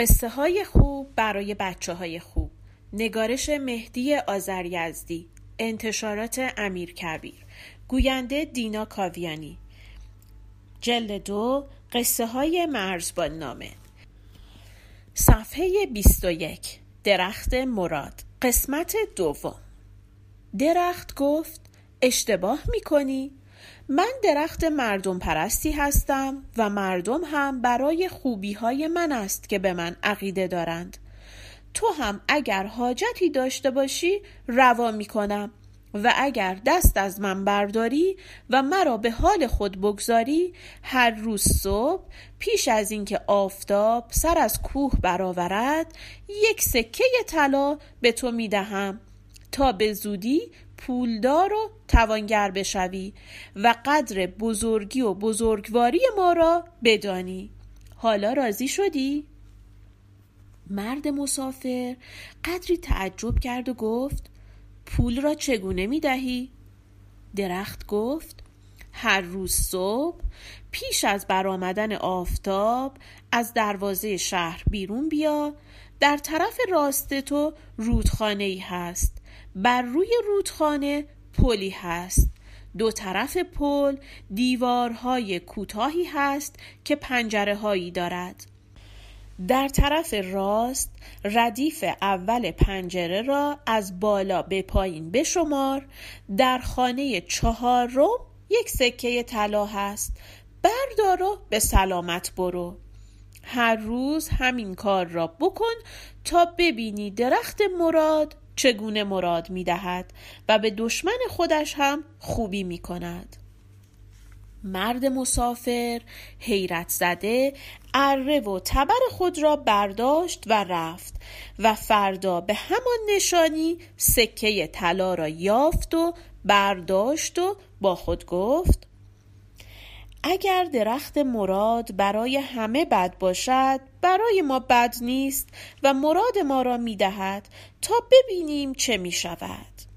قصه های خوب برای بچه های خوب. نگارش مهدی آزریزدی انتشارات امیر کبیر. گوینده دینا کاویانی. جلد دو قصه های مرزبان نامه صفحه 21 درخت مراد. قسمت دوم. درخت گفت اشتباه می‌کنی؟ من درخت مردم پرستی هستم و مردم هم برای خوبی های من است که به من عقیده دارند. تو هم اگر حاجتی داشته باشی روا می کنم و اگر دست از من برداری و مرا به حال خود بگذاری هر روز صبح پیش از اینکه آفتاب سر از کوه برآورد یک سکه طلا به تو می دهم تا به زودی پولدار و توانگر بشوی و قدر بزرگی و بزرگواری ما را بدانی حالا راضی شدی؟ مرد مسافر قدری تعجب کرد و گفت پول را چگونه می دهی؟ درخت گفت هر روز صبح پیش از برآمدن آفتاب از دروازه شهر بیرون بیا در طرف راست تو رودخانه ای هست بر روی رودخانه پلی هست. دو طرف پل دیوارهای کوتاهی هست که پنجره هایی دارد. در طرف راست ردیف اول پنجره را از بالا به پایین بشمار. در خانه چهارم یک سکه طلا هست. بردار و به سلامت برو. هر روز همین کار را بکن تا ببینی درخت مراد چگونه مراد می دهد و به دشمن خودش هم خوبی می کند مرد مسافر حیرت زده اره و تبر خود را برداشت و رفت و فردا به همان نشانی سکه طلا را یافت و برداشت و با خود گفت اگر درخت مراد برای همه بد باشد برای ما بد نیست و مراد ما را می دهد تا ببینیم چه می شود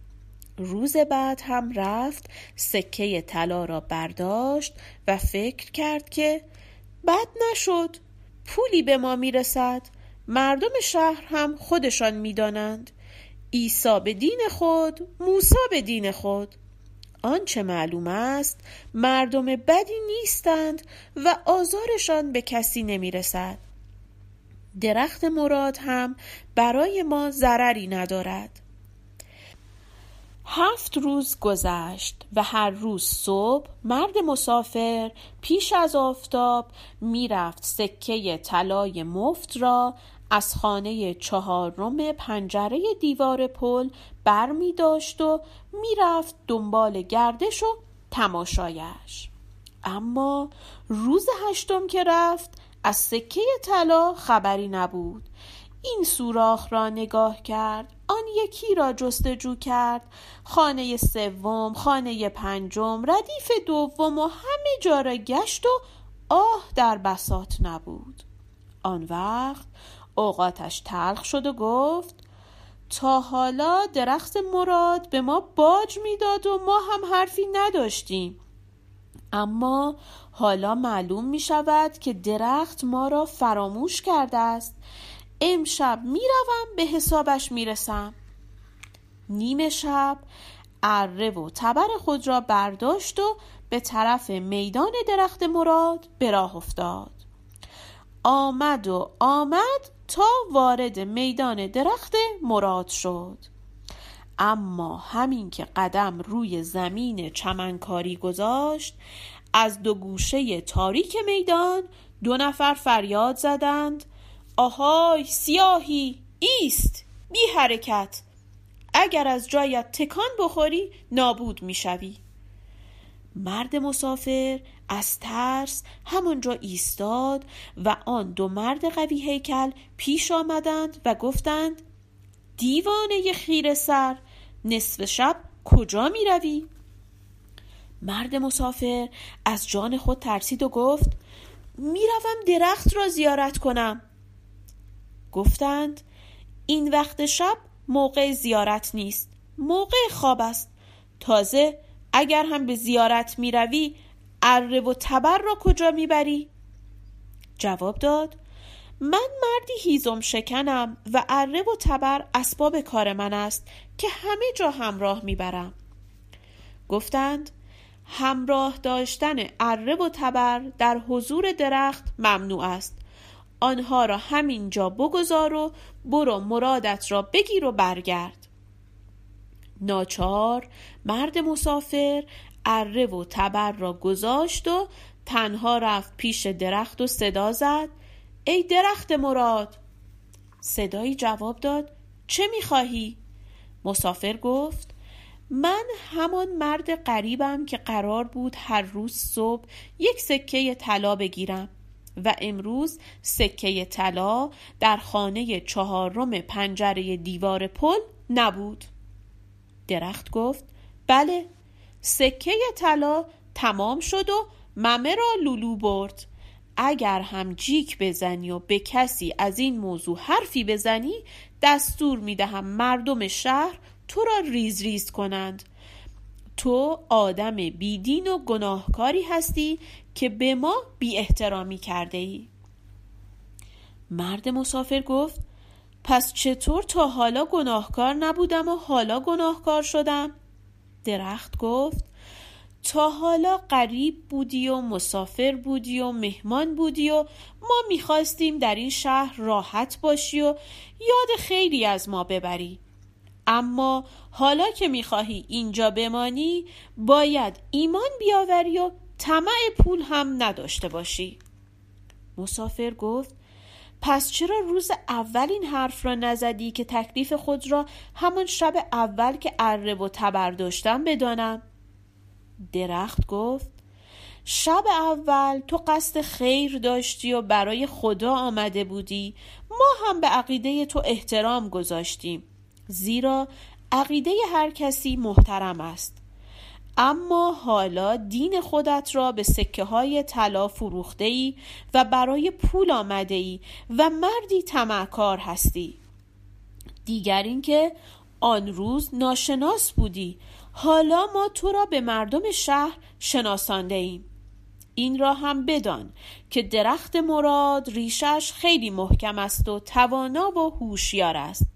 روز بعد هم رفت سکه طلا را برداشت و فکر کرد که بد نشد پولی به ما می رسد مردم شهر هم خودشان می دانند عیسی به دین خود موسی به دین خود. آنچه معلوم است مردم بدی نیستند و آزارشان به کسی نمی‌رسد. درخت مراد هم برای ما ضرری ندارد. هفت روز گذشت و هر روز صبح مرد مسافر پیش از آفتاب می‌رفت سکه طلای مفت را از خانه چهارم پنجره دیوار پل بر می داشت و می‌رفت دنبال گردش و تماشایش. اما روز هشتم که رفت از سکه طلا خبری نبود. این سوراخ را نگاه کرد آن یکی را جستجو کرد. خانه سوم خانه پنجم ردیف دوم و همه جا را گشت و آه در بسات نبود. آن وقت اوقاتش تلخ شد و گفت تا حالا درخت مراد به ما باج می‌داد و ما هم حرفی نداشتیم. اما حالا معلوم می شود که درخت ما را فراموش کرده است. امشب می‌روم به حسابش می‌رسم. نیمه شب اره و تبر خود را برداشت و به طرف میدان درخت مراد به راه افتاد. آمد و آمد تا وارد میدان درخت مراد شد. اما همین که قدم روی زمین چمنکاری گذاشت از دو گوشه تاریک میدان دو نفر فریاد زدند. آهای سیاهی ایست بی حرکت. اگر از جایت تکان بخوری نابود می‌شوی. مرد مسافر از ترس همانجا ایستاد و آن دو مرد قوی هیکل پیش آمدند و گفتند دیوانه خیر سر نصف شب کجا می روی؟ مرد مسافر از جان خود ترسید و گفت می‌روم درخت را زیارت کنم گفتند این وقت شب موقع زیارت نیست موقع خواب است تازه اگر هم به زیارت می روی اره و تبر را کجا می بری؟ جواب داد من مردی هیزم شکنم و اره و تبر اسباب کار من است که همه جا همراه می‌برم. گفتند همراه داشتن اره و تبر در حضور درخت ممنوع است. آنها را همینجا بگذار و برو مرادت را بگیر و برگرد. ناچار مرد مسافر اره و تبر را گذاشت و تنها رفت پیش درخت و صدا زد. ای درخت مراد! صدایی جواب داد. چه می‌خواهی؟ مسافر گفت. من همان مرد قریبم که قرار بود هر روز صبح یک سکه طلا بگیرم و امروز سکه طلا در خانه چهارم پنجره دیوار پل نبود. درخت گفت بله. سکه طلا تمام شد و ممه را لولو برد. اگر هم جیک بزنی و به کسی از این موضوع حرفی بزنی دستور می‌دهم مردم شهر تو را ریز ریز کنند. تو آدم بیدین و گناهکاری هستی که به ما بی احترامی کرده ای. مرد مسافر گفت پس چطور تا حالا گناهکار نبودم و حالا گناهکار شدم؟ درخت گفت تا حالا قریب بودی و مسافر بودی و مهمان بودی و ما می‌خواستیم در این شهر راحت باشی و یاد خیلی از ما ببری اما حالا که می‌خواهی اینجا بمانی باید ایمان بیاوری و طمع پول هم نداشته باشی مسافر گفت پس چرا روز اول این حرف را نزدی که تکلیف خود را همان شب اول که عرب و تبر داشتم بدانم؟ درخت گفت شب اول تو قصد خیر داشتی و برای خدا آمده بودی. ما هم به عقیده تو احترام گذاشتیم. زیرا عقیده هر کسی محترم است. اما حالا دین خودت را به سکه های طلا فروخته ای و برای پول آمده ای و مردی تمعکار هستی. دیگر اینکه آن روز ناشناس بودی. حالا ما تو را به مردم شهر شناسانده ایم. این را هم بدان که درخت مراد ریشش خیلی محکم است و توانا و هوشیار است.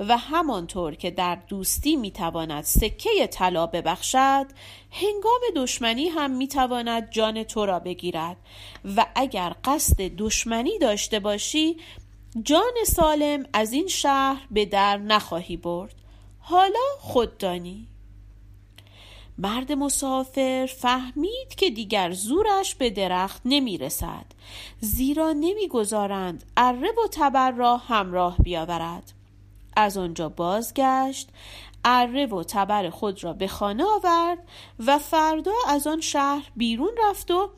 و همانطور که در دوستی می‌تواند سکه طلا ببخشد هنگام دشمنی هم می‌تواند جان تو را بگیرد. و اگر قصد دشمنی داشته باشی جان سالم از این شهر به در نخواهی برد. حالا خود دانی. مرد مسافر فهمید که دیگر زورش به درخت نمی رسد زیرا نمی‌گذارند عرب و تبر را همراه بیاورد. از آنجا بازگشت اره و تبر خود را به خانه آورد و فردا از آن شهر بیرون رفت و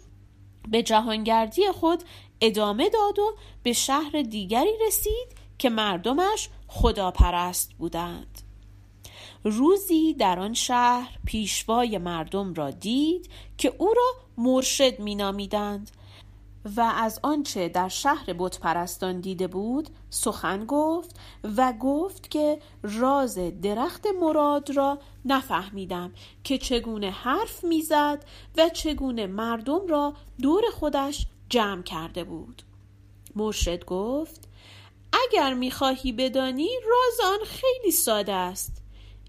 به جهانگردی خود ادامه داد و به شهر دیگری رسید که مردمش خداپرست بودند. روزی در آن شهر پیشوای مردم را دید که او را مرشد مینامیدند. و از آنچه در شهر بتپرستان دیده بود سخن گفت و گفت که راز درخت مراد را نفهمیدم که چگونه حرف می‌زد و چگونه مردم را دور خودش جمع کرده بود. مرشد گفت اگر می‌خواهی بدانی راز آن خیلی ساده است.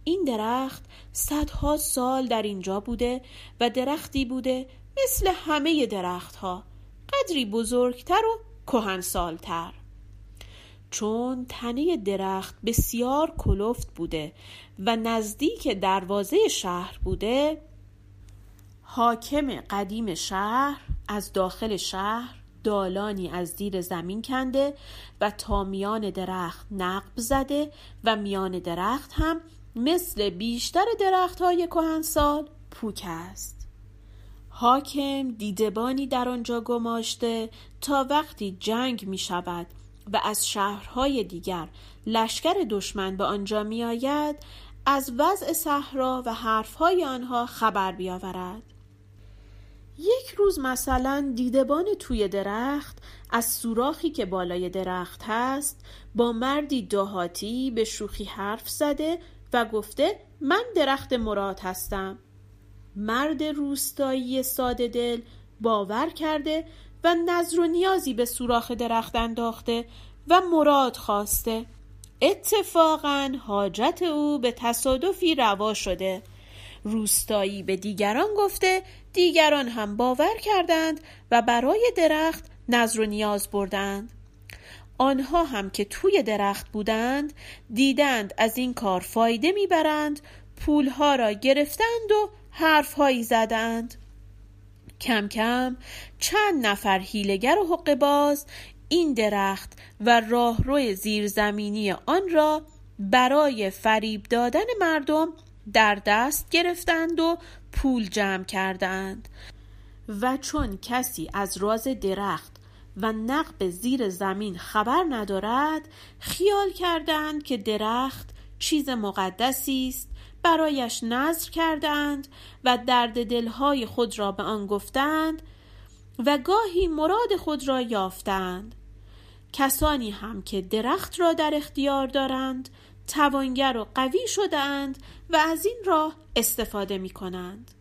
این درخت صدها سال در اینجا بوده و درختی بوده مثل همه درختها. قدری بزرگتر و کهنسالتر. چون تنه درخت بسیار کلفت بوده و نزدیک دروازه شهر بوده حاکم قدیم شهر از داخل شهر دالانی از زیر زمین کنده و تا میان درخت نقب زده و میان درخت هم مثل بیشتر درخت های کهنسال پوک است. حاکم دیدبانی در آنجا گماشته تا وقتی جنگ می شود و از شهرهای دیگر لشکر دشمن به آنجا می آید از وضع صحرا و حرفهای آنها خبر بیاورد. یک روز مثلا دیدبان توی درخت از سوراخی که بالای درخت هست با مردی دهاتی به شوخی حرف زده و گفته من درخت مراد هستم. مرد روستایی ساده دل باور کرده و نظر و نیازی به سوراخ درخت انداخته و مراد خواسته. اتفاقا حاجت او به تصادفی روا شده. روستایی به دیگران گفته دیگران هم باور کردند و برای درخت نظر و نیاز بردند. آنها هم که توی درخت بودند دیدند از این کار فایده می‌برند پولها را گرفتند و حرفهایی زدند. کم کم چند نفر هیلگر و حق باز این درخت و راهرو زیرزمینی آن را برای فریب دادن مردم در دست گرفتند و پول جمع کردند. و چون کسی از راز درخت و نقب زیر زمین خبر ندارد خیال کردند که درخت چیز مقدسی است برایش نظر کردند و درد دلهای خود را به آن گفتند و گاهی مراد خود را یافتند. کسانی هم که درخت را در اختیار دارند توانگر و قوی شدهاند و از این راه استفاده می کنند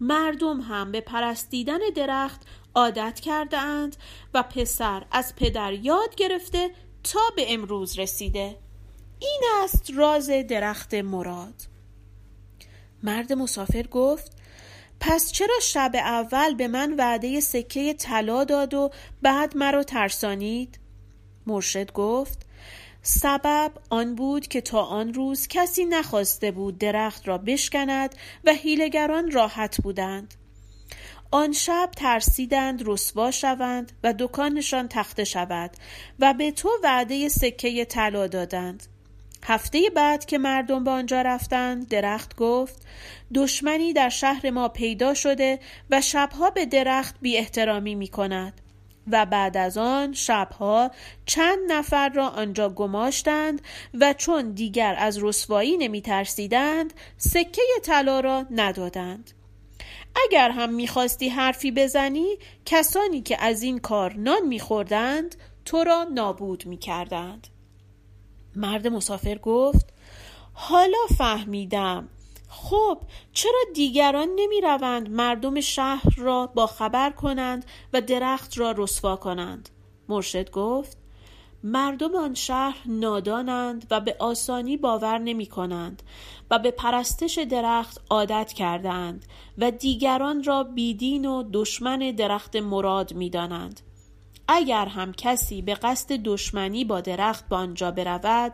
مردم هم به پرستیدن درخت عادت کرده اند و پسر از پدر یاد گرفته تا به امروز رسیده. این است راز درخت مراد. مرد مسافر گفت پس چرا شب اول به من وعده سکه طلا داد و بعد مرا ترسانید؟ مرشد گفت سبب آن بود که تا آن روز کسی نخواسته بود درخت را بشکند و هیلگران راحت بودند. آن شب ترسیدند رسوا شوند و دکانشان تخته شود و به تو وعده سکه طلا دادند. هفته بعد که مردم به آنجا رفتند درخت گفت دشمنی در شهر ما پیدا شده و شبها به درخت بی احترامی می کند و بعد از آن شبها چند نفر را آنجا گماشتند و چون دیگر از رسوایی نمی ترسیدند سکه طلا را ندادند. اگر هم می‌خواستی حرفی بزنی کسانی که از این کار نان میخوردند تو را نابود می‌کردند. مرد مسافر گفت حالا فهمیدم خب چرا دیگران نمی روند مردم شهر را با خبر کنند و درخت را رسوا کنند مرشد گفت مردم آن شهر نادانند و به آسانی باور نمی کنند و به پرستش درخت عادت کردند و دیگران را بیدین و دشمن درخت مراد می دانند. اگر هم کسی به قصد دشمنی با درخت به آنجا برود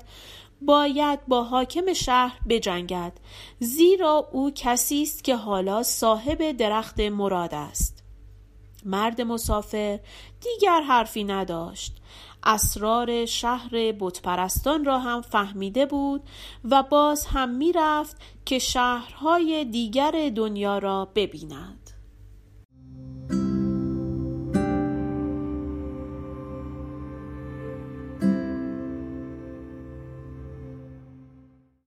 باید با حاکم شهر بجنگد زیرا او کسی است که حالا صاحب درخت مراد است. مرد مسافر دیگر حرفی نداشت. اسرار شهر بتپرستان را هم فهمیده بود و باز هم می‌رفت که شهرهای دیگر دنیا را ببیند.